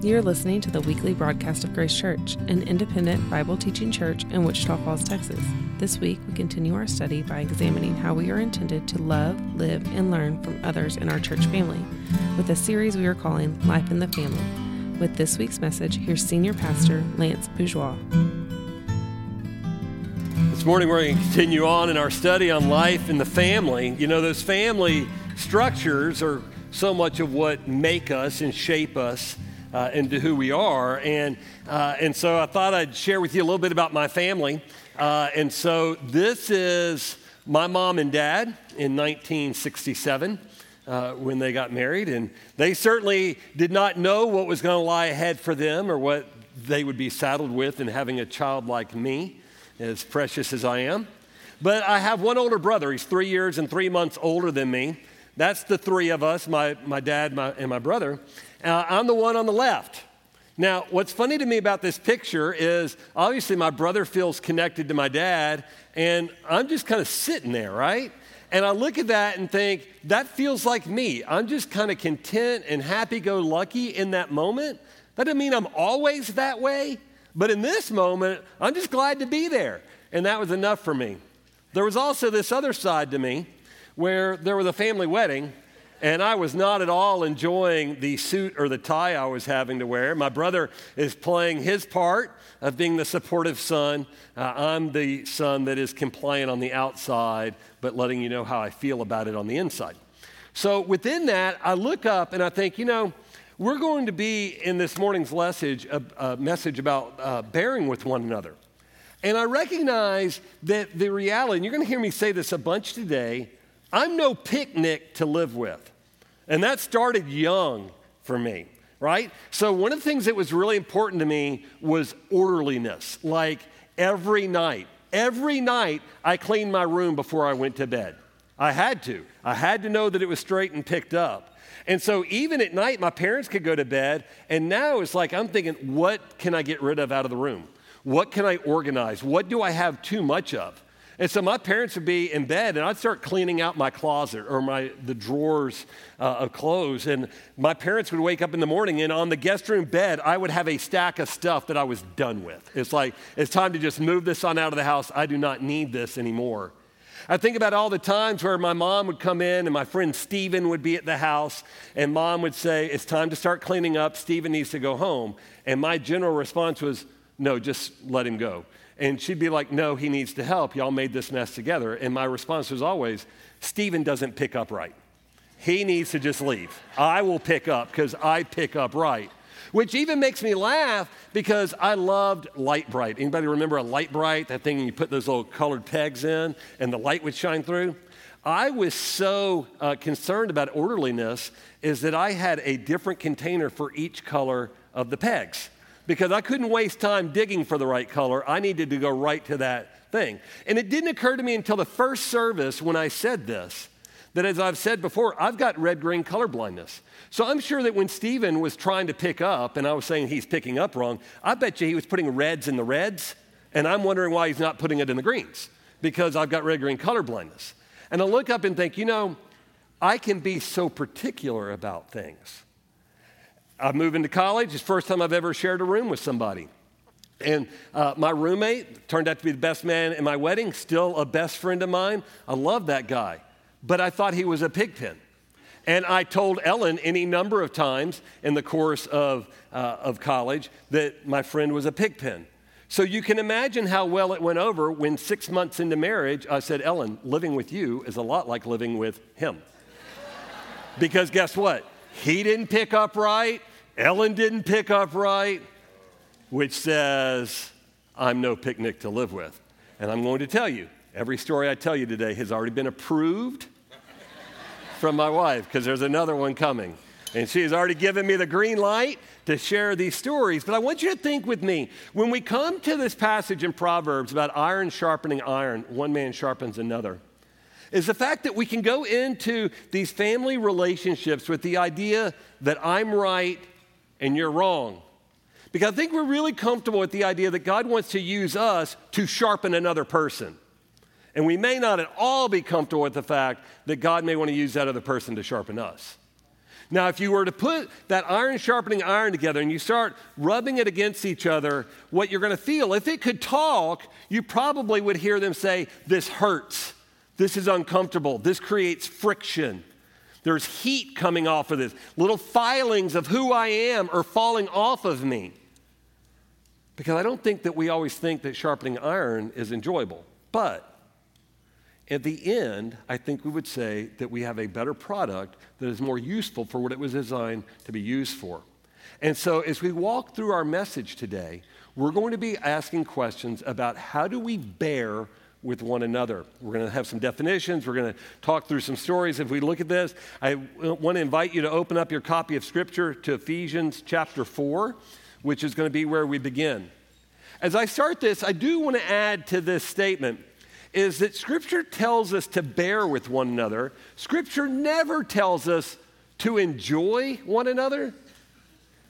You're listening to the weekly broadcast of Grace Church, an independent Bible teaching church in Wichita Falls, Texas. This week, we continue our study by examining how we are intended to love, live, and learn from others in our church family, with a series we are calling Life in the Family. With this week's message, here's Senior Pastor Lance Bourgeois. This morning, we're going to continue on in our study on life in the family. You know, those family structures are so much of what make us and shape us uh, into who we are. And, uh, and so I thought I'd share with you a little bit about my family. Uh, and so this is my mom and dad in 1967. Uh, when they got married, and they certainly did not know what was going to lie ahead for them or what they would be saddled with in having a child like me, as precious as I am. But I have one older brother. He's three years and three months older than me. That's the three of us my, my dad my, and my brother. Uh, I'm the one on the left. Now, what's funny to me about this picture is obviously my brother feels connected to my dad, and I'm just kind of sitting there, right? And I look at that and think, that feels like me. I'm just kind of content and happy go lucky in that moment. That doesn't mean I'm always that way, but in this moment, I'm just glad to be there. And that was enough for me. There was also this other side to me where there was a family wedding and I was not at all enjoying the suit or the tie I was having to wear. My brother is playing his part of being the supportive son. Uh, I'm the son that is compliant on the outside, but letting you know how I feel about it on the inside. So within that, I look up and I think, you know, we're going to be in this morning's message a, a message about uh, bearing with one another. And I recognize that the reality, and you're going to hear me say this a bunch today, I'm no picnic to live with. And that started young for me, right? So, one of the things that was really important to me was orderliness. Like every night, every night, I cleaned my room before I went to bed. I had to. I had to know that it was straight and picked up. And so, even at night, my parents could go to bed. And now it's like I'm thinking, what can I get rid of out of the room? What can I organize? What do I have too much of? And so my parents would be in bed, and I'd start cleaning out my closet or my the drawers uh, of clothes. And my parents would wake up in the morning, and on the guest room bed, I would have a stack of stuff that I was done with. It's like it's time to just move this on out of the house. I do not need this anymore. I think about all the times where my mom would come in and my friend Steven would be at the house, and mom would say, It's time to start cleaning up. Steven needs to go home. And my general response was, No, just let him go. And she'd be like, No, he needs to help. Y'all made this mess together. And my response was always, Stephen doesn't pick up right. He needs to just leave. I will pick up because I pick up right. Which even makes me laugh because I loved Lite-Brite. Anybody remember a Lite-Brite? That thing you put those little colored pegs in and the light would shine through? I was so uh, concerned about orderliness is that I had a different container for each color of the pegs because I couldn't waste time digging for the right color. I needed to go right to that thing. And it didn't occur to me until the first service when I said this that, as I've said before, I've got red green color blindness. So I'm sure that when Stephen was trying to pick up, and I was saying he's picking up wrong, I bet you he was putting reds in the reds, and I'm wondering why he's not putting it in the greens because I've got red green color blindness. And I look up and think, you know, I can be so particular about things. I moved into college. It's the first time I've ever shared a room with somebody. And uh, my roommate turned out to be the best man in my wedding, still a best friend of mine. I love that guy. But I thought he was a pigpen. And I told Ellen any number of times in the course of, uh, of college that my friend was a pigpen. So you can imagine how well it went over when six months into marriage, I said, Ellen, living with you is a lot like living with him. because guess what? He didn't pick up right. Ellen didn't pick up right, which says, I'm no picnic to live with. And I'm going to tell you, every story I tell you today has already been approved from my wife because there's another one coming. And she has already given me the green light to share these stories. But I want you to think with me when we come to this passage in Proverbs about iron sharpening iron, one man sharpens another is the fact that we can go into these family relationships with the idea that I'm right and you're wrong. Because I think we're really comfortable with the idea that God wants to use us to sharpen another person. And we may not at all be comfortable with the fact that God may want to use that other person to sharpen us. Now, if you were to put that iron sharpening iron together and you start rubbing it against each other, what you're going to feel, if it could talk, you probably would hear them say, This hurts. This is uncomfortable. This creates friction. There's heat coming off of this. Little filings of who I am are falling off of me. Because I don't think that we always think that sharpening iron is enjoyable. But at the end, I think we would say that we have a better product that is more useful for what it was designed to be used for. And so, as we walk through our message today, we're going to be asking questions about how do we bear with one another. We're going to have some definitions. We're going to talk through some stories. If we look at this, I want to invite you to open up your copy of Scripture to Ephesians chapter 4, which is going to be where we begin. As I start this, I do want to add to this statement is that Scripture tells us to bear with one another. Scripture never tells us to enjoy one another.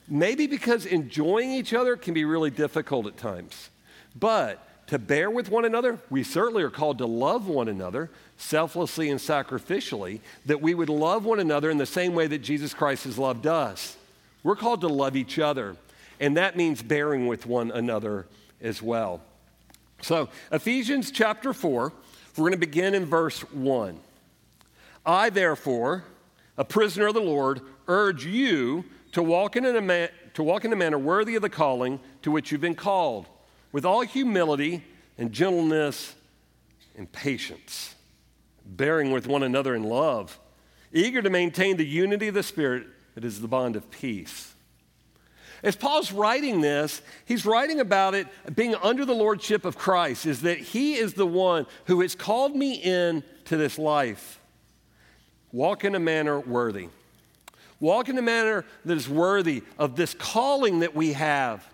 Maybe because enjoying each other can be really difficult at times. But to bear with one another, we certainly are called to love one another selflessly and sacrificially, that we would love one another in the same way that Jesus Christ has loved us. We're called to love each other, and that means bearing with one another as well. So, Ephesians chapter 4, we're going to begin in verse 1. I, therefore, a prisoner of the Lord, urge you to walk in a, to walk in a manner worthy of the calling to which you've been called, with all humility and gentleness and patience, bearing with one another in love, eager to maintain the unity of the Spirit that is the bond of peace. As Paul's writing this, he's writing about it being under the lordship of Christ, is that he is the one who has called me in to this life. Walk in a manner worthy. Walk in a manner that is worthy of this calling that we have.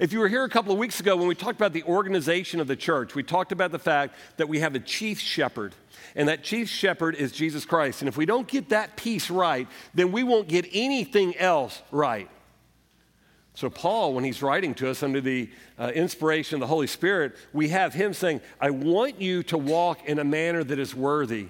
If you were here a couple of weeks ago when we talked about the organization of the church, we talked about the fact that we have a chief shepherd, and that chief shepherd is Jesus Christ. And if we don't get that piece right, then we won't get anything else right. So, Paul, when he's writing to us under the uh, inspiration of the Holy Spirit, we have him saying, I want you to walk in a manner that is worthy.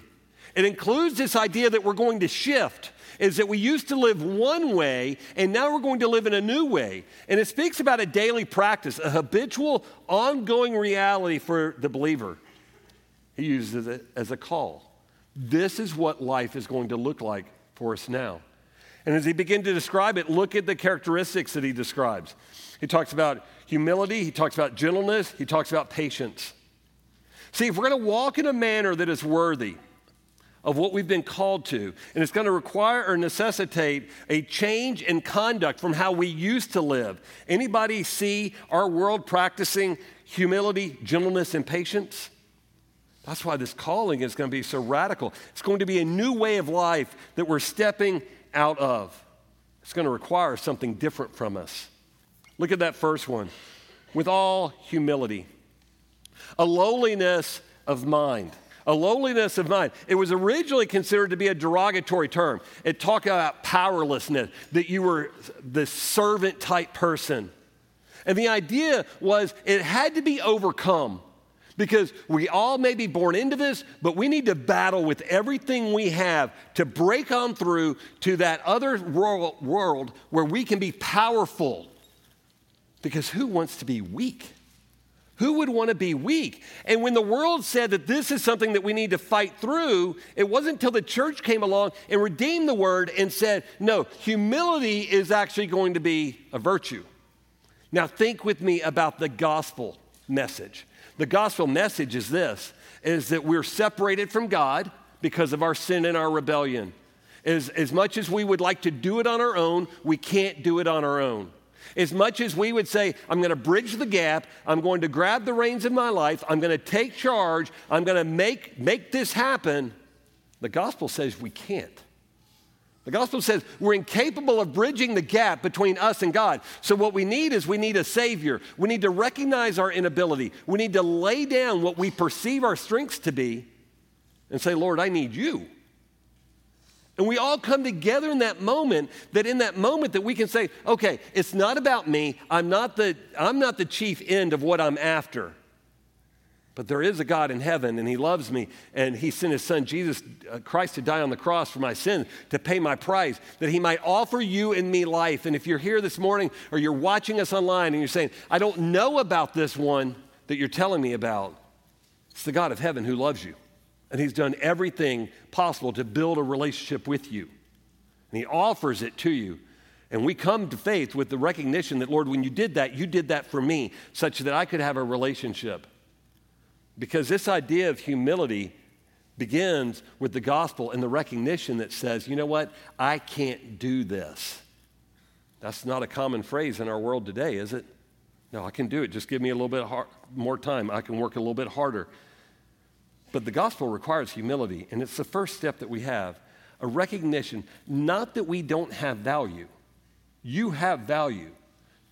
It includes this idea that we're going to shift, is that we used to live one way and now we're going to live in a new way. And it speaks about a daily practice, a habitual, ongoing reality for the believer. He uses it as a call. This is what life is going to look like for us now. And as he begins to describe it, look at the characteristics that he describes. He talks about humility, he talks about gentleness, he talks about patience. See, if we're going to walk in a manner that is worthy of what we've been called to, and it's going to require or necessitate a change in conduct from how we used to live. Anybody see our world practicing humility, gentleness, and patience? That's why this calling is going to be so radical. It's going to be a new way of life that we're stepping out of. It's going to require something different from us. Look at that first one. With all humility, a lowliness of mind. A lowliness of mind. It was originally considered to be a derogatory term. It talked about powerlessness, that you were the servant type person. And the idea was it had to be overcome because we all may be born into this, but we need to battle with everything we have to break on through to that other world where we can be powerful. Because who wants to be weak? Who would want to be weak? And when the world said that this is something that we need to fight through, it wasn't until the church came along and redeemed the word and said, no, humility is actually going to be a virtue. Now, think with me about the gospel message. The gospel message is this is that we're separated from God because of our sin and our rebellion. As, as much as we would like to do it on our own, we can't do it on our own. As much as we would say, I'm going to bridge the gap, I'm going to grab the reins of my life, I'm going to take charge, I'm going to make, make this happen, the gospel says we can't. The gospel says we're incapable of bridging the gap between us and God. So, what we need is we need a Savior. We need to recognize our inability. We need to lay down what we perceive our strengths to be and say, Lord, I need you. And we all come together in that moment, that in that moment that we can say, okay, it's not about me. I'm not the, I'm not the chief end of what I'm after. But there is a God in heaven, and He loves me, and He sent His Son, Jesus uh, Christ, to die on the cross for my sins, to pay my price, that He might offer you and me life. And if you're here this morning or you're watching us online and you're saying, I don't know about this one that you're telling me about, it's the God of heaven who loves you. And He's done everything possible to build a relationship with you. And He offers it to you. And we come to faith with the recognition that, Lord, when you did that, you did that for me, such that I could have a relationship. Because this idea of humility begins with the gospel and the recognition that says, you know what? I can't do this. That's not a common phrase in our world today, is it? No, I can do it. Just give me a little bit more time. I can work a little bit harder. But the gospel requires humility, and it's the first step that we have a recognition, not that we don't have value. You have value.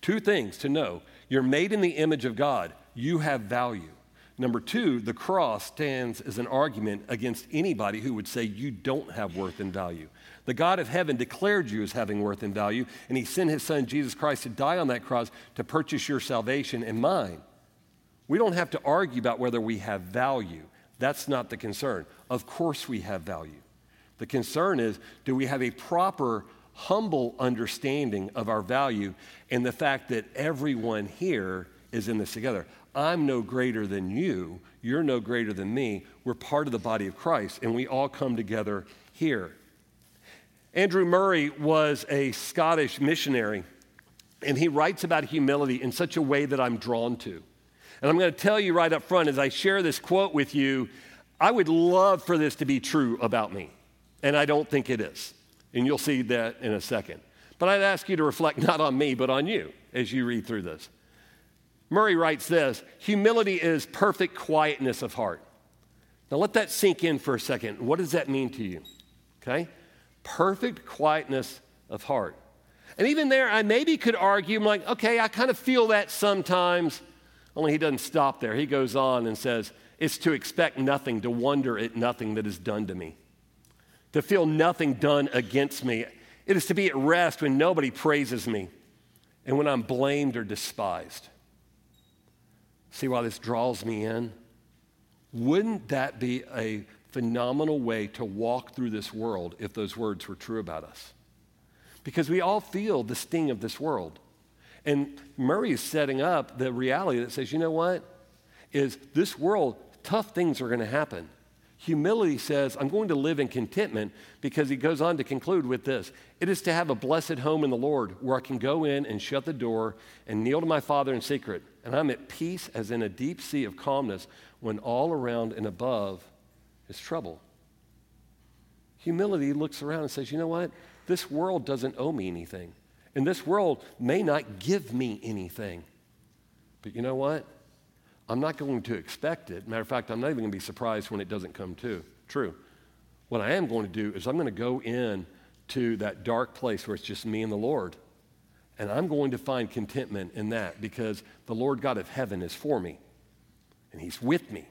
Two things to know you're made in the image of God, you have value. Number two, the cross stands as an argument against anybody who would say you don't have worth and value. The God of heaven declared you as having worth and value, and He sent His Son, Jesus Christ, to die on that cross to purchase your salvation and mine. We don't have to argue about whether we have value. That's not the concern. Of course, we have value. The concern is do we have a proper, humble understanding of our value and the fact that everyone here is in this together? I'm no greater than you. You're no greater than me. We're part of the body of Christ, and we all come together here. Andrew Murray was a Scottish missionary, and he writes about humility in such a way that I'm drawn to. And I'm going to tell you right up front as I share this quote with you, I would love for this to be true about me, and I don't think it is. And you'll see that in a second. But I'd ask you to reflect not on me, but on you as you read through this. Murray writes this humility is perfect quietness of heart. Now let that sink in for a second. What does that mean to you? Okay? Perfect quietness of heart. And even there, I maybe could argue, I'm like, okay, I kind of feel that sometimes. Only he doesn't stop there. He goes on and says, it's to expect nothing, to wonder at nothing that is done to me, to feel nothing done against me. It is to be at rest when nobody praises me and when I'm blamed or despised. See why this draws me in? Wouldn't that be a phenomenal way to walk through this world if those words were true about us? Because we all feel the sting of this world. And Murray is setting up the reality that says, you know what? Is this world, tough things are going to happen. Humility says, I'm going to live in contentment because he goes on to conclude with this It is to have a blessed home in the Lord where I can go in and shut the door and kneel to my Father in secret. And I'm at peace as in a deep sea of calmness when all around and above is trouble. Humility looks around and says, You know what? This world doesn't owe me anything. And this world may not give me anything. But you know what? I'm not going to expect it. Matter of fact, I'm not even going to be surprised when it doesn't come to, true. What I am going to do is I'm going to go in to that dark place where it's just me and the Lord. And I'm going to find contentment in that because the Lord God of heaven is for me and He's with me.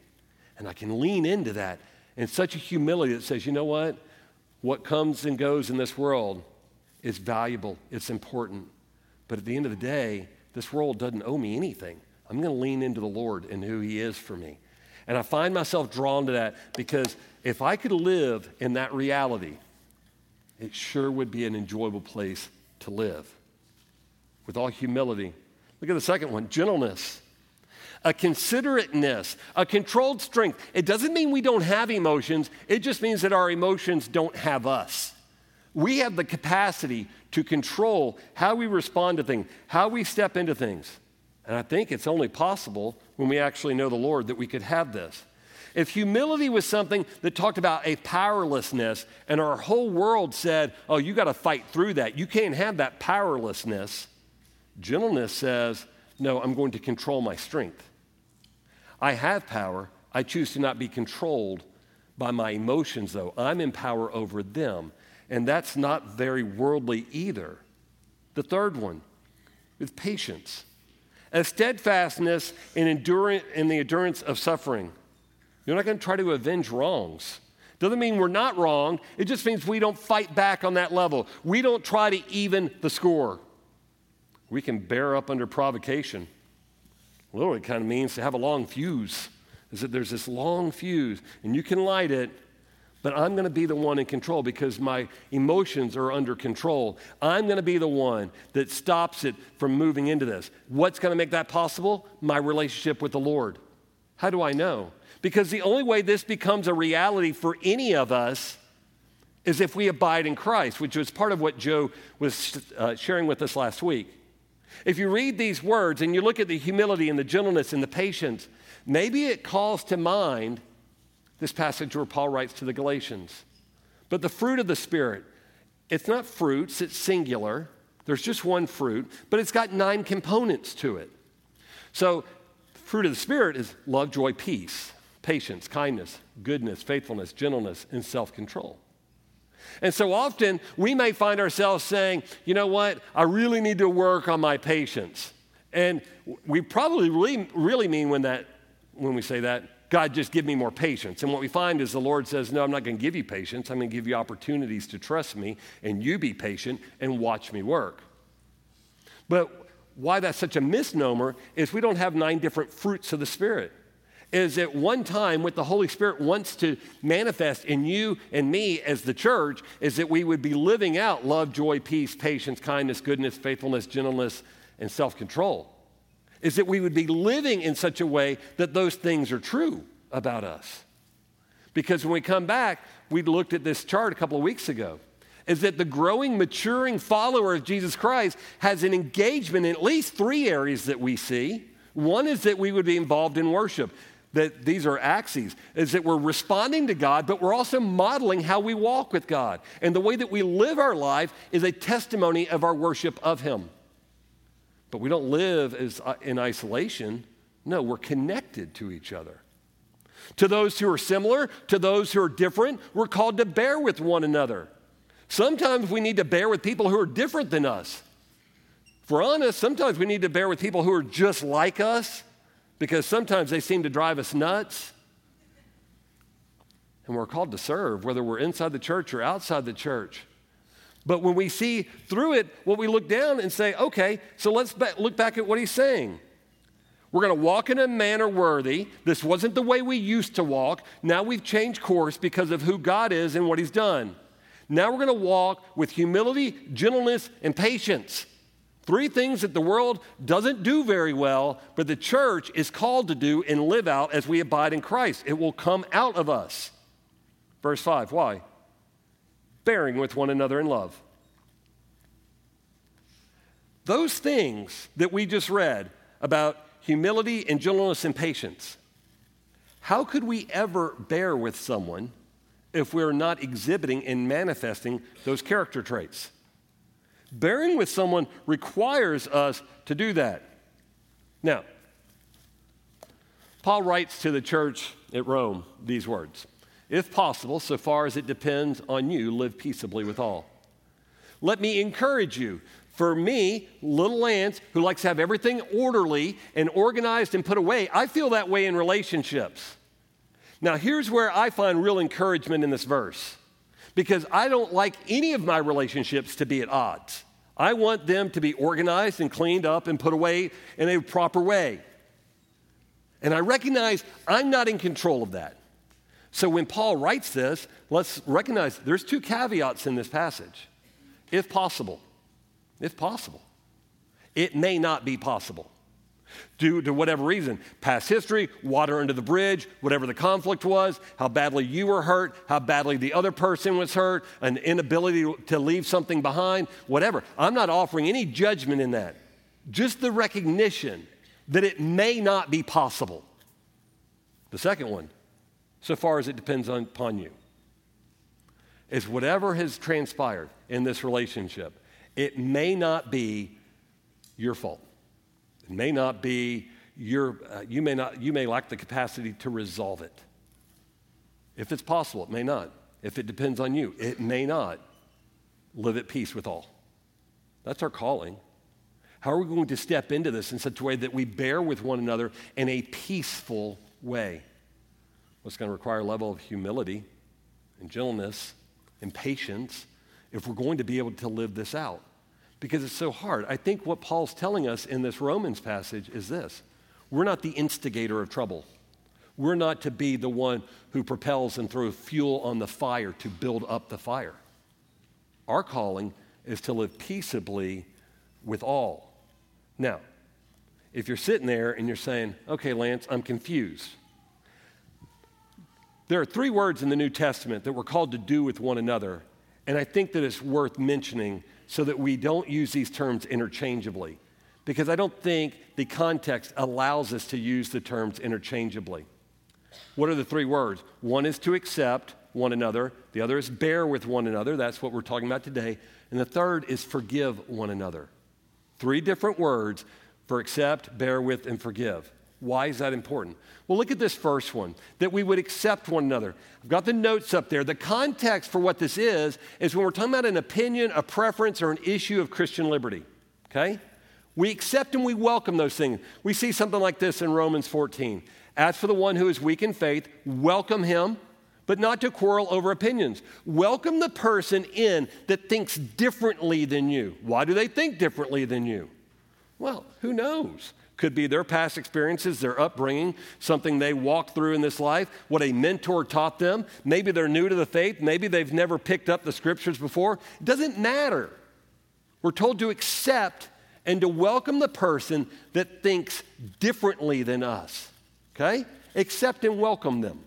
And I can lean into that in such a humility that says, you know what? What comes and goes in this world is valuable, it's important. But at the end of the day, this world doesn't owe me anything. I'm going to lean into the Lord and who He is for me. And I find myself drawn to that because if I could live in that reality, it sure would be an enjoyable place to live. With all humility. Look at the second one gentleness, a considerateness, a controlled strength. It doesn't mean we don't have emotions, it just means that our emotions don't have us. We have the capacity to control how we respond to things, how we step into things. And I think it's only possible when we actually know the Lord that we could have this. If humility was something that talked about a powerlessness and our whole world said, oh, you got to fight through that, you can't have that powerlessness, gentleness says, no, I'm going to control my strength. I have power. I choose to not be controlled by my emotions, though. I'm in power over them. And that's not very worldly either. The third one is patience a steadfastness in, endurance, in the endurance of suffering. You're not going to try to avenge wrongs. Doesn't mean we're not wrong. It just means we don't fight back on that level. We don't try to even the score. We can bear up under provocation. Literally, kind of means to have a long fuse, is that there's this long fuse, and you can light it, but I'm going to be the one in control because my emotions are under control. I'm going to be the one that stops it from moving into this. What's going to make that possible? My relationship with the Lord. How do I know? Because the only way this becomes a reality for any of us is if we abide in Christ, which was part of what Joe was uh, sharing with us last week. If you read these words and you look at the humility and the gentleness and the patience, maybe it calls to mind this passage where Paul writes to the Galatians. But the fruit of the Spirit, it's not fruits, it's singular. There's just one fruit, but it's got nine components to it. So, fruit of the Spirit is love, joy, peace, patience, kindness, goodness, faithfulness, gentleness, and self control. And so often we may find ourselves saying, you know what, I really need to work on my patience. And we probably really, really mean when, that, when we say that, God, just give me more patience. And what we find is the Lord says, No, I'm not going to give you patience. I'm going to give you opportunities to trust me, and you be patient and watch me work. But why that's such a misnomer is we don't have nine different fruits of the Spirit is at one time what the Holy Spirit wants to manifest in you and me as the church is that we would be living out love, joy, peace, patience, kindness, goodness, faithfulness, gentleness, and self control. Is that we would be living in such a way that those things are true about us. Because when we come back, we looked at this chart a couple of weeks ago. Is that the growing, maturing follower of Jesus Christ has an engagement in at least three areas that we see. One is that we would be involved in worship that these are axes, is that we're responding to God, but we're also modeling how we walk with God. And the way that we live our life is a testimony of our worship of Him. But we don't live as, uh, in isolation. No, we're connected to each other. To those who are similar, to those who are different, we're called to bear with one another. Sometimes we need to bear with people who are different than us. If we're honest, sometimes we need to bear with people who are just like us because sometimes they seem to drive us nuts. And we're called to serve, whether we're inside the church or outside the church. But when we see through it, what we look down and say, okay, so let's look back at what he's saying. We're going to walk in a manner worthy. This wasn't the way we used to walk. Now we've changed course because of who God is and what he's done. Now we're going to walk with humility, gentleness, and patience. Three things that the world doesn't do very well, but the church is called to do and live out as we abide in Christ. It will come out of us. Verse 5, why? Bearing with one another in love. Those things that we just read about humility and gentleness and patience, how could we ever bear with someone if we're not exhibiting and manifesting those character traits? Bearing with someone requires us to do that. Now, Paul writes to the church at Rome these words If possible, so far as it depends on you, live peaceably with all. Let me encourage you. For me, little Lance, who likes to have everything orderly and organized and put away, I feel that way in relationships. Now, here's where I find real encouragement in this verse because I don't like any of my relationships to be at odds. I want them to be organized and cleaned up and put away in a proper way. And I recognize I'm not in control of that. So when Paul writes this, let's recognize there's two caveats in this passage. If possible, if possible, it may not be possible due to whatever reason past history, water under the bridge, whatever the conflict was, how badly you were hurt, how badly the other person was hurt, an inability to leave something behind, whatever. I'm not offering any judgment in that, just the recognition that it may not be possible. The second one, so far as it depends on, upon you, is whatever has transpired in this relationship, it may not be your fault. It may not be your, uh, you, may not, you may lack the capacity to resolve it. If it's possible, it may not. If it depends on you, it may not. Live at peace with all. That's our calling. How are we going to step into this in such a way that we bear with one another in a peaceful way? It's going to require a level of humility and gentleness and patience if we're going to be able to live this out because it's so hard. I think what Paul's telling us in this Romans passage is this we're not the instigator of trouble. We're not to be the one who propels and throws fuel on the fire to build up the fire. Our calling is to live peaceably with all. Now, if you're sitting there and you're saying, okay, Lance, I'm confused. There are three words in the New Testament that we're called to do with one another, and I think that it's worth mentioning so that we don't use these terms interchangeably, because I don't think the context allows us to use the terms interchangeably. What are the three words? One is to accept one another, the other is bear with one another. That's what we're talking about today. And the third is forgive one another. Three different words for accept, bear with, and forgive. Why is that important? Well, look at this first one that we would accept one another. I've got the notes up there. The context for what this is is when we're talking about an opinion, a preference, or an issue of Christian liberty. Okay? We accept and we welcome those things. We see something like this in Romans 14. As for the one who is weak in faith, welcome him, but not to quarrel over opinions. Welcome the person in that thinks differently than you. Why do they think differently than you? Well, who knows? Could be their past experiences, their upbringing, something they walked through in this life, what a mentor taught them. Maybe they're new to the faith. Maybe they've never picked up the scriptures before. It doesn't matter. We're told to accept and to welcome the person that thinks differently than us. Okay? Accept and welcome them.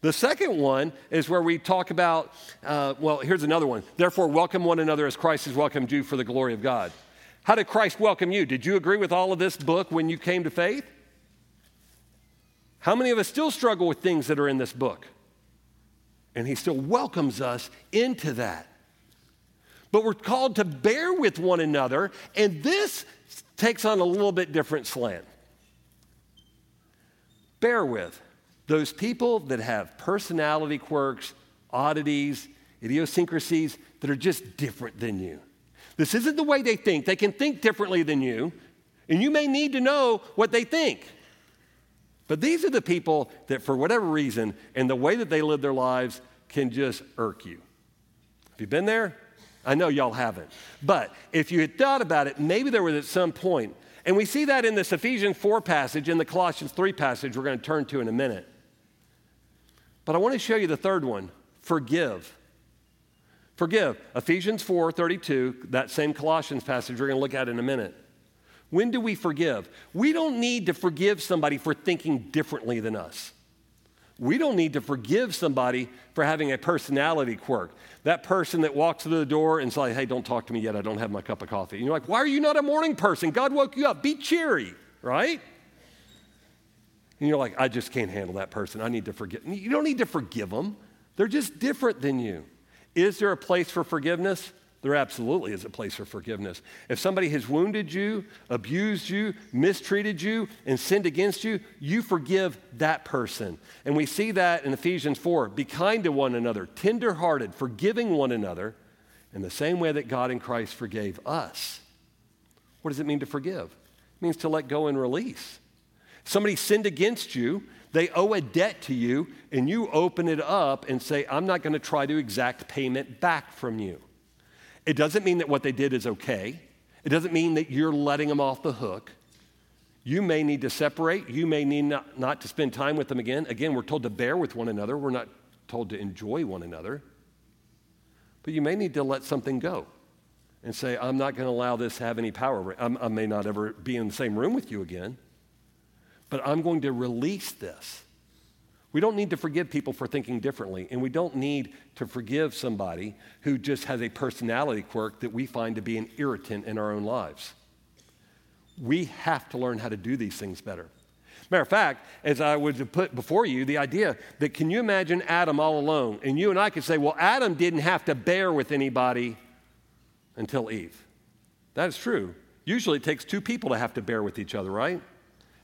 The second one is where we talk about, uh, well, here's another one. Therefore, welcome one another as Christ has welcomed you for the glory of God. How did Christ welcome you? Did you agree with all of this book when you came to faith? How many of us still struggle with things that are in this book? And he still welcomes us into that. But we're called to bear with one another, and this takes on a little bit different slant. Bear with those people that have personality quirks, oddities, idiosyncrasies that are just different than you. This isn't the way they think. They can think differently than you, and you may need to know what they think. But these are the people that, for whatever reason, and the way that they live their lives, can just irk you. Have you been there? I know y'all haven't. But if you had thought about it, maybe there was at some point, and we see that in this Ephesians 4 passage, in the Colossians 3 passage, we're going to turn to in a minute. But I want to show you the third one forgive. Forgive. Ephesians 4 32, that same Colossians passage we're going to look at in a minute. When do we forgive? We don't need to forgive somebody for thinking differently than us. We don't need to forgive somebody for having a personality quirk. That person that walks through the door and says, hey, don't talk to me yet. I don't have my cup of coffee. And you're like, why are you not a morning person? God woke you up. Be cheery, right? And you're like, I just can't handle that person. I need to forgive. You don't need to forgive them, they're just different than you. Is there a place for forgiveness? There absolutely is a place for forgiveness. If somebody has wounded you, abused you, mistreated you, and sinned against you, you forgive that person. And we see that in Ephesians 4 be kind to one another, tenderhearted, forgiving one another in the same way that God in Christ forgave us. What does it mean to forgive? It means to let go and release. Somebody sinned against you, they owe a debt to you, and you open it up and say, I'm not going to try to exact payment back from you. It doesn't mean that what they did is okay. It doesn't mean that you're letting them off the hook. You may need to separate. You may need not, not to spend time with them again. Again, we're told to bear with one another. We're not told to enjoy one another. But you may need to let something go and say, I'm not going to allow this to have any power. I'm, I may not ever be in the same room with you again but I'm going to release this. We don't need to forgive people for thinking differently, and we don't need to forgive somebody who just has a personality quirk that we find to be an irritant in our own lives. We have to learn how to do these things better. Matter of fact, as I would put before you, the idea that can you imagine Adam all alone? And you and I could say, well, Adam didn't have to bear with anybody until Eve. That is true. Usually it takes two people to have to bear with each other, right?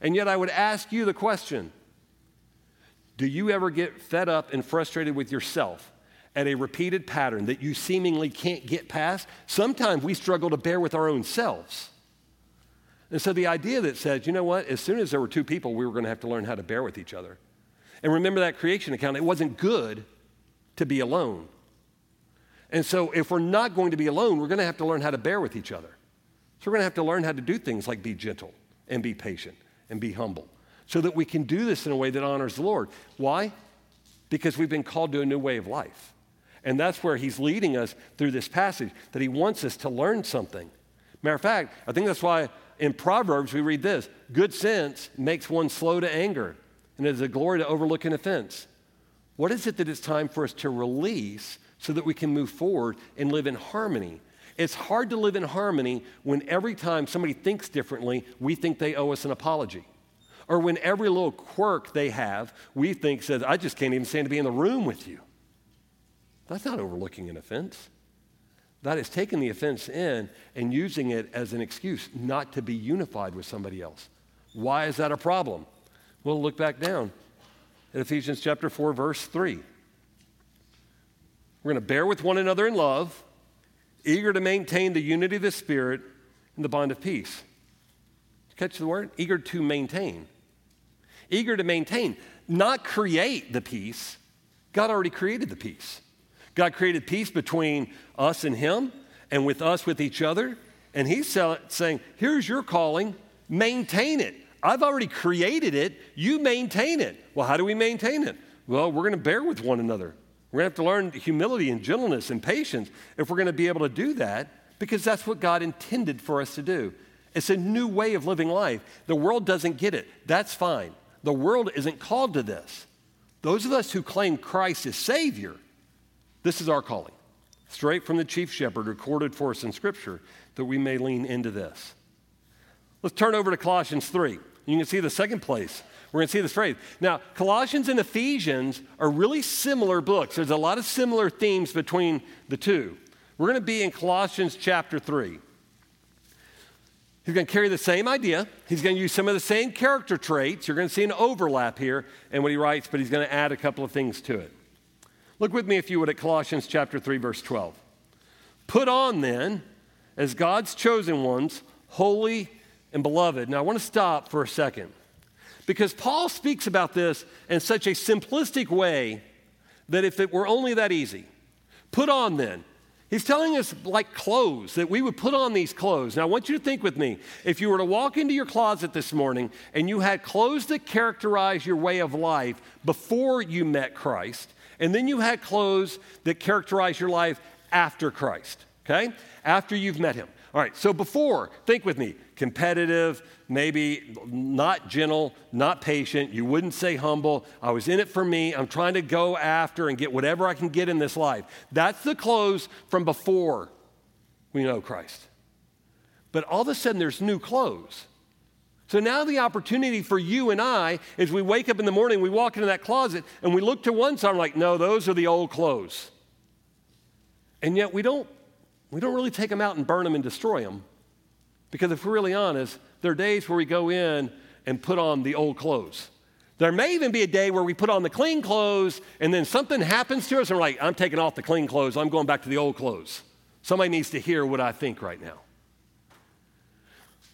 And yet, I would ask you the question Do you ever get fed up and frustrated with yourself at a repeated pattern that you seemingly can't get past? Sometimes we struggle to bear with our own selves. And so, the idea that says, you know what, as soon as there were two people, we were going to have to learn how to bear with each other. And remember that creation account, it wasn't good to be alone. And so, if we're not going to be alone, we're going to have to learn how to bear with each other. So, we're going to have to learn how to do things like be gentle and be patient and be humble. so that we can do this in a way that honors the Lord. Why? Because we've been called to a new way of life. And that's where he's leading us through this passage, that he wants us to learn something. Matter of fact, I think that's why in Proverbs we read this good sense makes one slow to anger, and it is a glory to overlook an offense. What is it that it's time for us to release so that we can move forward and live in harmony? It's hard to live in harmony when every time somebody thinks differently, we think they owe us an apology. Or when every little quirk they have, we think says, I just can't even stand to be in the room with you. That's not overlooking an offense. That is taking the offense in and using it as an excuse not to be unified with somebody else. Why is that a problem? Well, look back down at Ephesians chapter 4, verse 3. We're going to bear with one another in love, eager to maintain the unity of the Spirit and the bond of peace. Catch the word? Eager to maintain. Eager to maintain, not create the peace. God already created the peace. God created peace between us and Him and with us with each other. And He's saying, Here's your calling, maintain it. I've already created it, you maintain it. Well, how do we maintain it? Well, we're going to bear with one another. We're going to have to learn humility and gentleness and patience if we're going to be able to do that because that's what God intended for us to do. It's a new way of living life. The world doesn't get it. That's fine. The world isn't called to this. Those of us who claim Christ as Savior, this is our calling, straight from the chief shepherd recorded for us in Scripture, that we may lean into this. Let's turn over to Colossians 3. You can see the second place. We're going to see this phrase. Now, Colossians and Ephesians are really similar books. There's a lot of similar themes between the two. We're going to be in Colossians chapter 3. He's going to carry the same idea. He's going to use some of the same character traits. You're going to see an overlap here in what he writes, but he's going to add a couple of things to it. Look with me, if you would, at Colossians chapter 3, verse 12. Put on then, as God's chosen ones, holy and beloved. Now, I want to stop for a second because Paul speaks about this in such a simplistic way that if it were only that easy, put on then. He's telling us like clothes, that we would put on these clothes. Now, I want you to think with me. If you were to walk into your closet this morning and you had clothes that characterize your way of life before you met Christ, and then you had clothes that characterize your life after Christ, okay? After you've met Him. All right, so before, think with me competitive, maybe not gentle, not patient. You wouldn't say humble. I was in it for me. I'm trying to go after and get whatever I can get in this life. That's the clothes from before we know Christ. But all of a sudden, there's new clothes. So now the opportunity for you and I is we wake up in the morning, we walk into that closet, and we look to one side, we're like, no, those are the old clothes. And yet we don't we don't really take them out and burn them and destroy them. Because if we're really honest, there are days where we go in and put on the old clothes. There may even be a day where we put on the clean clothes and then something happens to us and we're like, I'm taking off the clean clothes, I'm going back to the old clothes. Somebody needs to hear what I think right now.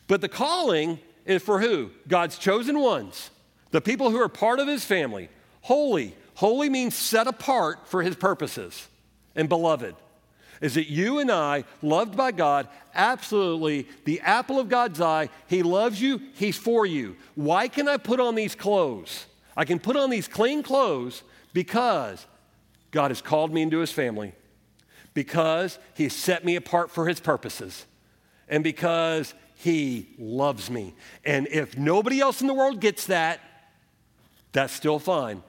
But the calling is for who? God's chosen ones, the people who are part of his family. Holy. Holy means set apart for his purposes and beloved is that you and I, loved by God, absolutely the apple of God's eye, He loves you, He's for you. Why can I put on these clothes? I can put on these clean clothes because God has called me into His family, because He has set me apart for His purposes, and because He loves me. And if nobody else in the world gets that, that's still fine.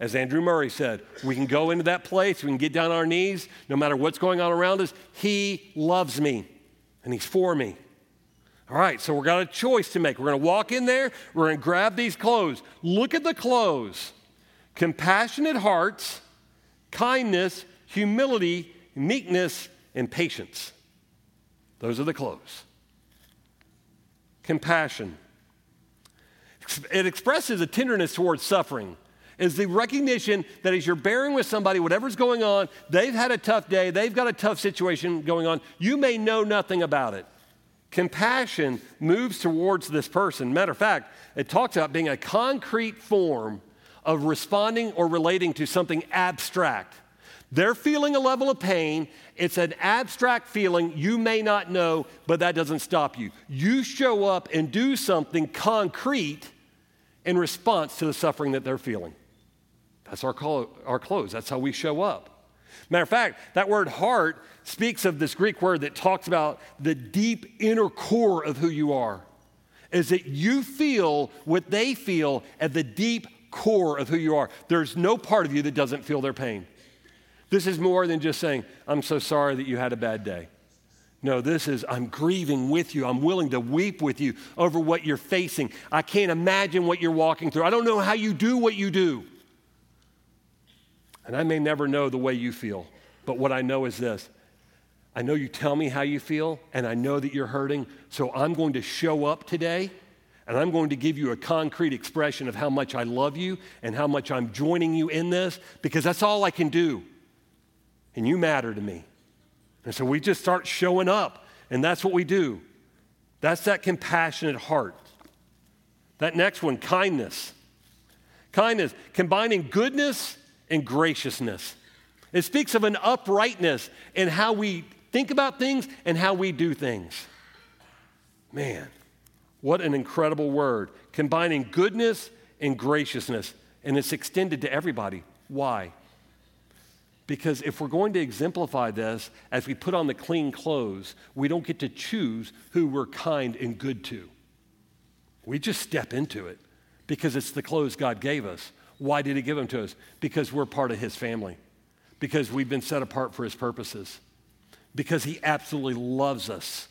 As Andrew Murray said, we can go into that place, we can get down on our knees, no matter what's going on around us. He loves me and He's for me. All right, so we've got a choice to make. We're going to walk in there, we're going to grab these clothes. Look at the clothes compassionate hearts, kindness, humility, meekness, and patience. Those are the clothes. Compassion. It expresses a tenderness towards suffering is the recognition that as you're bearing with somebody, whatever's going on, they've had a tough day, they've got a tough situation going on, you may know nothing about it. Compassion moves towards this person. Matter of fact, it talks about being a concrete form of responding or relating to something abstract. They're feeling a level of pain. It's an abstract feeling you may not know, but that doesn't stop you. You show up and do something concrete in response to the suffering that they're feeling. That's our, our clothes. That's how we show up. Matter of fact, that word heart speaks of this Greek word that talks about the deep inner core of who you are. Is that you feel what they feel at the deep core of who you are. There's no part of you that doesn't feel their pain. This is more than just saying, I'm so sorry that you had a bad day. No, this is, I'm grieving with you. I'm willing to weep with you over what you're facing. I can't imagine what you're walking through. I don't know how you do what you do. And I may never know the way you feel, but what I know is this I know you tell me how you feel, and I know that you're hurting, so I'm going to show up today. And I'm going to give you a concrete expression of how much I love you and how much I'm joining you in this because that's all I can do. And you matter to me. And so we just start showing up, and that's what we do. That's that compassionate heart. That next one, kindness. Kindness, combining goodness and graciousness. It speaks of an uprightness in how we think about things and how we do things. Man, what an incredible word. Combining goodness and graciousness. And it's extended to everybody. Why? Because if we're going to exemplify this as we put on the clean clothes, we don't get to choose who we're kind and good to. We just step into it because it's the clothes God gave us. Why did He give them to us? Because we're part of His family, because we've been set apart for His purposes because he absolutely loves us.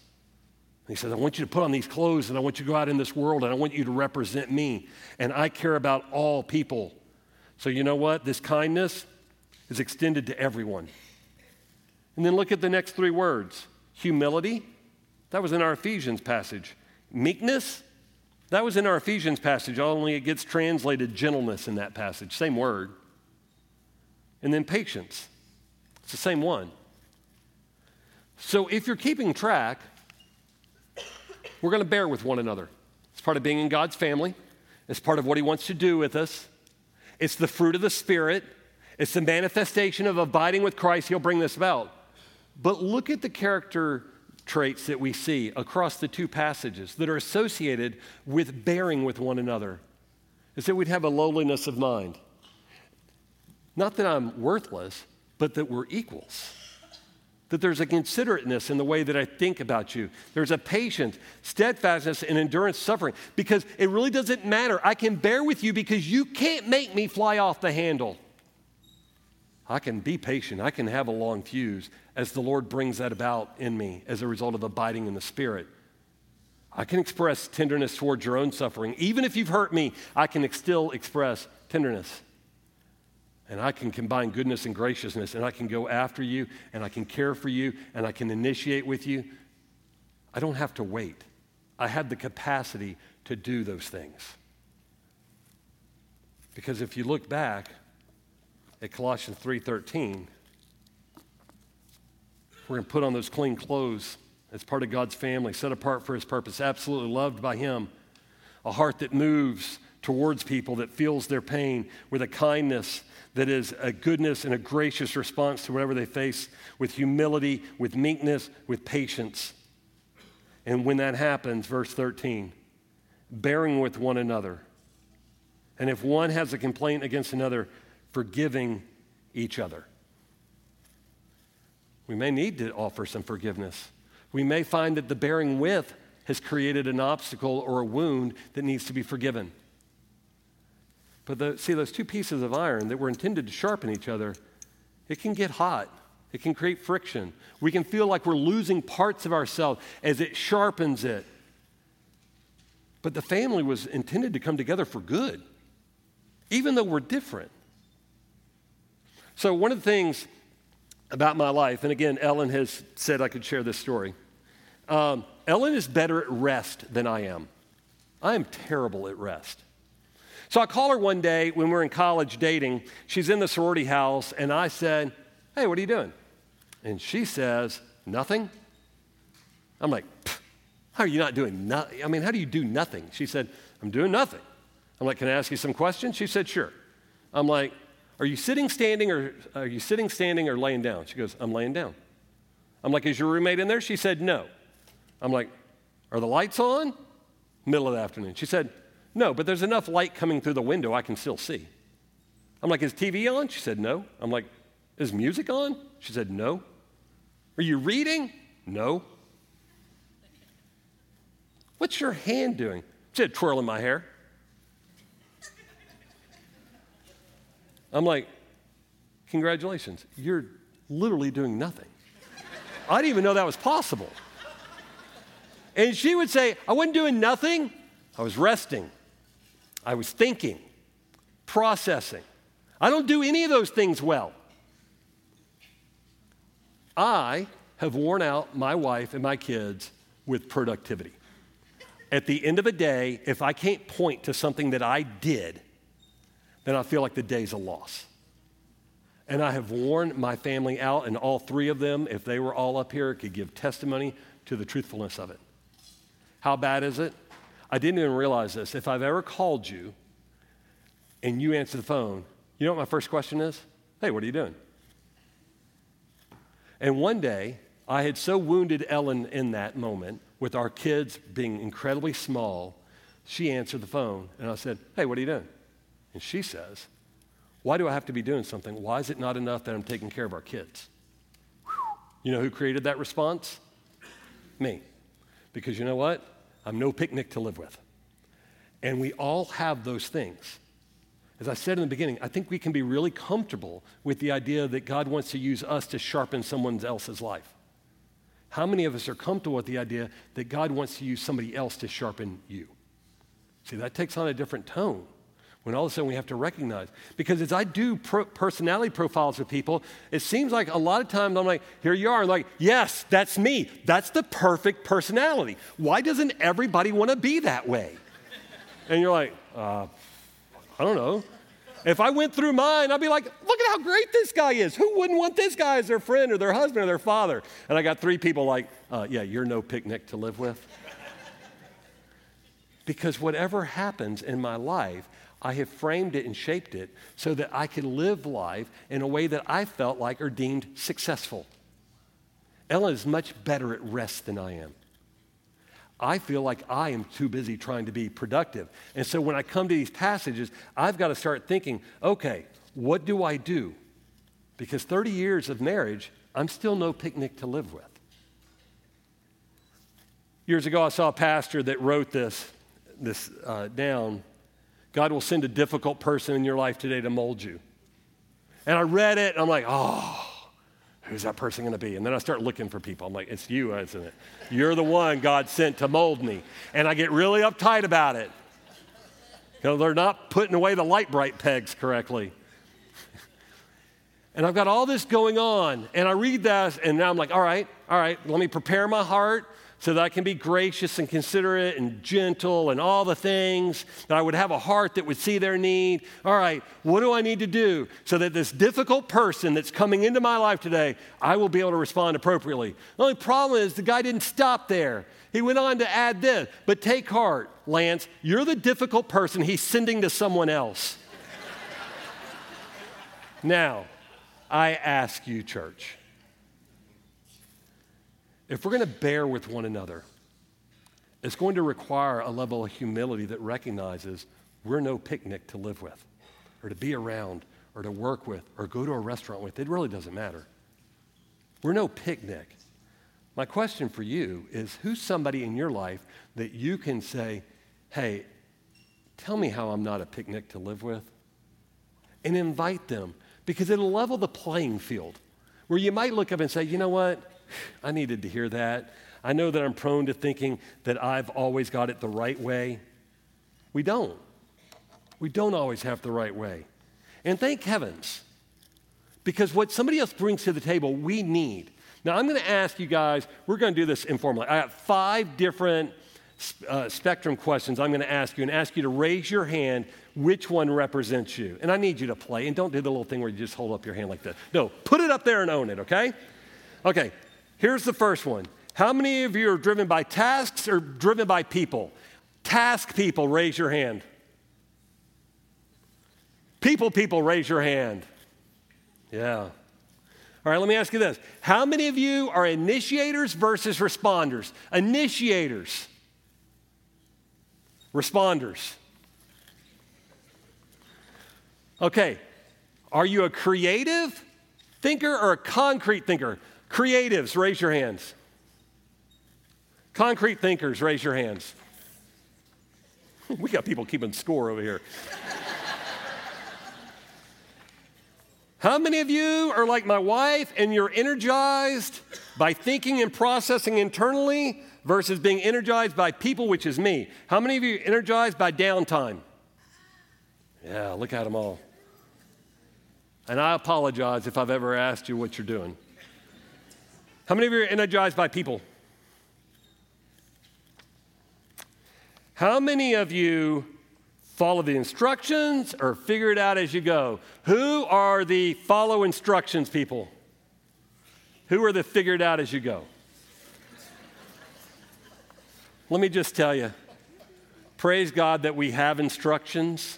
He says, I want you to put on these clothes and I want you to go out in this world and I want you to represent me. And I care about all people. So, you know what? This kindness is extended to everyone. And then look at the next three words humility, that was in our Ephesians passage. Meekness, that was in our Ephesians passage, only it gets translated gentleness in that passage, same word. And then patience, it's the same one. So if you're keeping track, we're going to bear with one another. It's part of being in God's family, it's part of what He wants to do with us. It's the fruit of the Spirit, it's the manifestation of abiding with Christ. He'll bring this about. But look at the character traits that we see across the two passages that are associated with bearing with one another. Is that we'd have a lowliness of mind. Not that I'm worthless, but that we're equals that there's a considerateness in the way that I think about you. There's a patience, steadfastness, and endurance suffering because it really doesn't matter. I can bear with you because you can't make me fly off the handle. I can be patient. I can have a long fuse as the Lord brings that about in me as a result of abiding in the Spirit. I can express tenderness towards your own suffering. Even if you've hurt me, I can still express tenderness and I can combine goodness and graciousness, and I can go after you, and I can care for you, and I can initiate with you. I don't have to wait. I have the capacity to do those things. Because if you look back at Colossians 3:13, we're going to put on those clean clothes as part of God's family, set apart for his purpose, absolutely loved by him, a heart that moves towards people, that feels their pain with a kindness that is a goodness and a gracious response to whatever they face with humility, with meekness, with patience. And when that happens, verse 13, bearing with one another. And if one has a complaint against another, forgiving each other. We may need to offer some forgiveness. We may find that the bearing with has created an obstacle or a wound that needs to be forgiven. But the, see, those two pieces of iron that were intended to sharpen each other, it can get hot. It can create friction. We can feel like we're losing parts of ourselves as it sharpens it. But the family was intended to come together for good, even though we're different. So, one of the things about my life, and again, Ellen has said I could share this story. Um, Ellen is better at rest than I am. I am terrible at rest. So I call her one day when we're in college dating. She's in the sorority house, and I said, Hey, what are you doing? And she says, Nothing. I'm like, How are you not doing nothing? I mean, how do you do nothing? She said, I'm doing nothing. I'm like, Can I ask you some questions? She said, Sure. I'm like, Are you sitting, standing, or are you sitting, standing, or laying down? She goes, I'm laying down. I'm like, Is your roommate in there? She said, No. I'm like, Are the lights on? Middle of the afternoon. She said, No, but there's enough light coming through the window I can still see. I'm like, Is TV on? She said, No. I'm like, Is music on? She said, No. Are you reading? No. What's your hand doing? She said, Twirling my hair. I'm like, Congratulations, you're literally doing nothing. I didn't even know that was possible. And she would say, I wasn't doing nothing, I was resting, I was thinking, processing. I don't do any of those things well. I have worn out my wife and my kids with productivity. At the end of a day, if I can't point to something that I did, then I feel like the day's a loss. And I have worn my family out, and all three of them, if they were all up here, could give testimony to the truthfulness of it. How bad is it? I didn't even realize this. If I've ever called you and you answer the phone, you know what my first question is? Hey, what are you doing? And one day, I had so wounded Ellen in that moment, with our kids being incredibly small, she answered the phone, and I said, Hey, what are you doing? And she says, why do I have to be doing something? Why is it not enough that I'm taking care of our kids? You know who created that response? Me. Because you know what? I'm no picnic to live with. And we all have those things. As I said in the beginning, I think we can be really comfortable with the idea that God wants to use us to sharpen someone else's life. How many of us are comfortable with the idea that God wants to use somebody else to sharpen you? See, that takes on a different tone when all of a sudden we have to recognize. Because as I do pro- personality profiles with people, it seems like a lot of times I'm like, here you are, like, yes, that's me. That's the perfect personality. Why doesn't everybody want to be that way? And you're like, uh, I don't know. If I went through mine, I'd be like, look at how great this guy is. Who wouldn't want this guy as their friend or their husband or their father? And I got three people like, uh, yeah, you're no picnic to live with. because whatever happens in my life, I have framed it and shaped it so that I could live life in a way that I felt like or deemed successful. Ellen is much better at rest than I am. I feel like I am too busy trying to be productive. And so when I come to these passages, I've got to start thinking okay, what do I do? Because 30 years of marriage, I'm still no picnic to live with. Years ago, I saw a pastor that wrote this, this uh, down God will send a difficult person in your life today to mold you. And I read it, and I'm like, oh, who's that person going to be? And then I start looking for people. I'm like, it's you, isn't it? You're the one God sent to mold me. And I get really uptight about it. Because they're not putting away the Lite-Brite pegs correctly. and I've got all this going on, and I read that, and now I'm like, all right, all right, let me prepare my heart so that I can be gracious and considerate and gentle and all the things, that I would have a heart that would see their need. All right, what do I need to do so that this difficult person that's coming into my life today, I will be able to respond appropriately? The only problem is the guy didn't stop there. He went on to add this, but take heart, Lance, you're the difficult person he's sending to someone else. now, I ask you, church if we're going to bear with one another, it's going to require a level of humility that recognizes we're no picnic to live with, or to be around, or to work with, or go to a restaurant with. It really doesn't matter. We're no picnic. My question for you is who's somebody in your life that you can say, hey, tell me how I'm not a picnic to live with? And invite them because it'll level the playing field where you might look up and say, you know what? I needed to hear that. I know that I'm prone to thinking that I've always got it the right way. We don't. We don't always have the right way. And thank heavens, because what somebody else brings to the table, we need. Now, I'm going to ask you guys, we're going to do this informally. I have five different uh, spectrum questions I'm going to ask you and ask you to raise your hand which one represents you. And I need you to play. And don't do the little thing where you just hold up your hand like this. No, put it up there and own it, okay? Okay, Here's the first one. How many of you are driven by tasks or driven by people? Task people, raise your hand. People, people, raise your hand. Yeah. All right, let me ask you this. How many of you are initiators versus responders? Initiators, responders. Okay, are you a creative thinker or a concrete thinker? Creatives, raise your hands. Concrete thinkers, raise your hands. We got people keeping score over here. How many of you are like my wife and you're energized by thinking and processing internally versus being energized by people, which is me? How many of you are energized by downtime? Yeah, look at them all. And I apologize if I've ever asked you what you're doing. How many of you are energized by people? How many of you follow the instructions or figure it out as you go? Who are the follow instructions people? Who are the figure it out as you go? Let me just tell you praise God that we have instructions.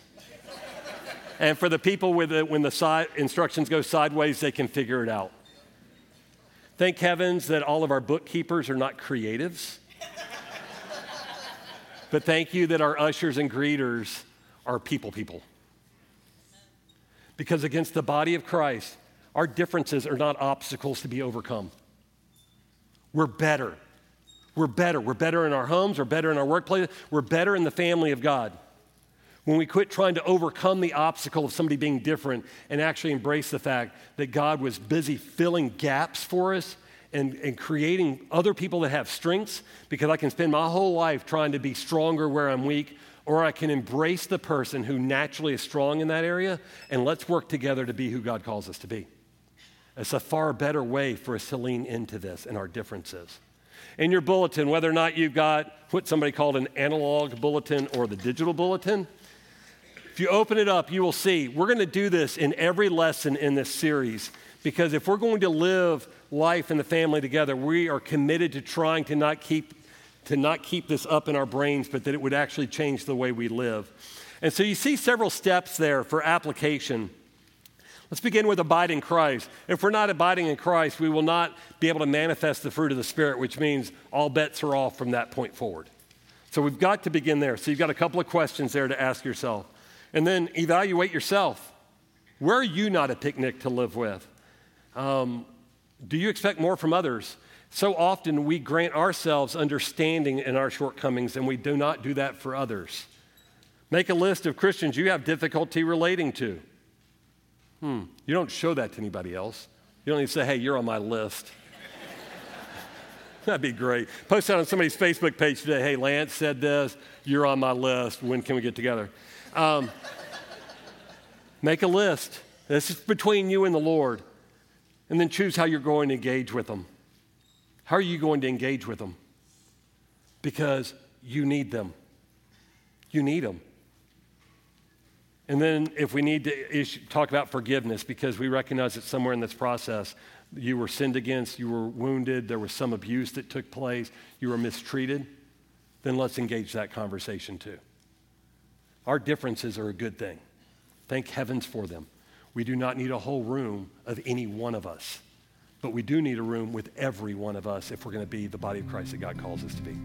And for the people with it, when the instructions go sideways, they can figure it out. Thank heavens that all of our bookkeepers are not creatives. but thank you that our ushers and greeters are people people. Because against the body of Christ, our differences are not obstacles to be overcome. We're better. We're better. We're better in our homes, we're better in our workplace, we're better in the family of God when we quit trying to overcome the obstacle of somebody being different and actually embrace the fact that God was busy filling gaps for us and, and creating other people that have strengths because I can spend my whole life trying to be stronger where I'm weak, or I can embrace the person who naturally is strong in that area and let's work together to be who God calls us to be. It's a far better way for us to lean into this and our differences. In your bulletin, whether or not you've got what somebody called an analog bulletin or the digital bulletin, if you open it up, you will see we're going to do this in every lesson in this series because if we're going to live life in the family together, we are committed to trying to not keep to not keep this up in our brains, but that it would actually change the way we live. And so you see several steps there for application. Let's begin with abiding Christ. If we're not abiding in Christ, we will not be able to manifest the fruit of the Spirit, which means all bets are off from that point forward. So we've got to begin there. So you've got a couple of questions there to ask yourself. And then evaluate yourself. Where are you not a picnic to live with? Um, do you expect more from others? So often we grant ourselves understanding in our shortcomings, and we do not do that for others. Make a list of Christians you have difficulty relating to. Hmm, you don't show that to anybody else. You don't even say, hey, you're on my list. That'd be great. Post that on somebody's Facebook page today. Hey, Lance said this. You're on my list. When can we get together? Um, make a list. This is between you and the Lord. And then choose how you're going to engage with them. How are you going to engage with them? Because you need them. You need them. And then, if we need to issue, talk about forgiveness, because we recognize that somewhere in this process, you were sinned against, you were wounded, there was some abuse that took place, you were mistreated, then let's engage that conversation too. Our differences are a good thing. Thank heavens for them. We do not need a whole room of any one of us, but we do need a room with every one of us if we're going to be the body of Christ that God calls us to be.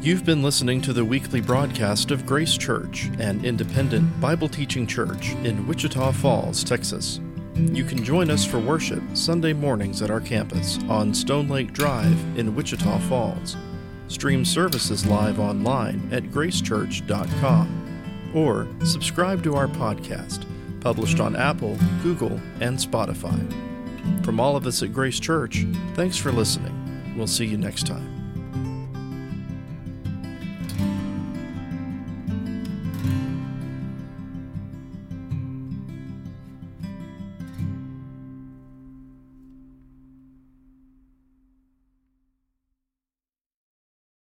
You've been listening to the weekly broadcast of Grace Church, an independent Bible teaching church in Wichita Falls, Texas. You can join us for worship Sunday mornings at our campus on Stone Lake Drive in Wichita Falls. Stream services live online at gracechurch.com or subscribe to our podcast, published on Apple, Google, and Spotify. From all of us at Grace Church, thanks for listening. We'll see you next time.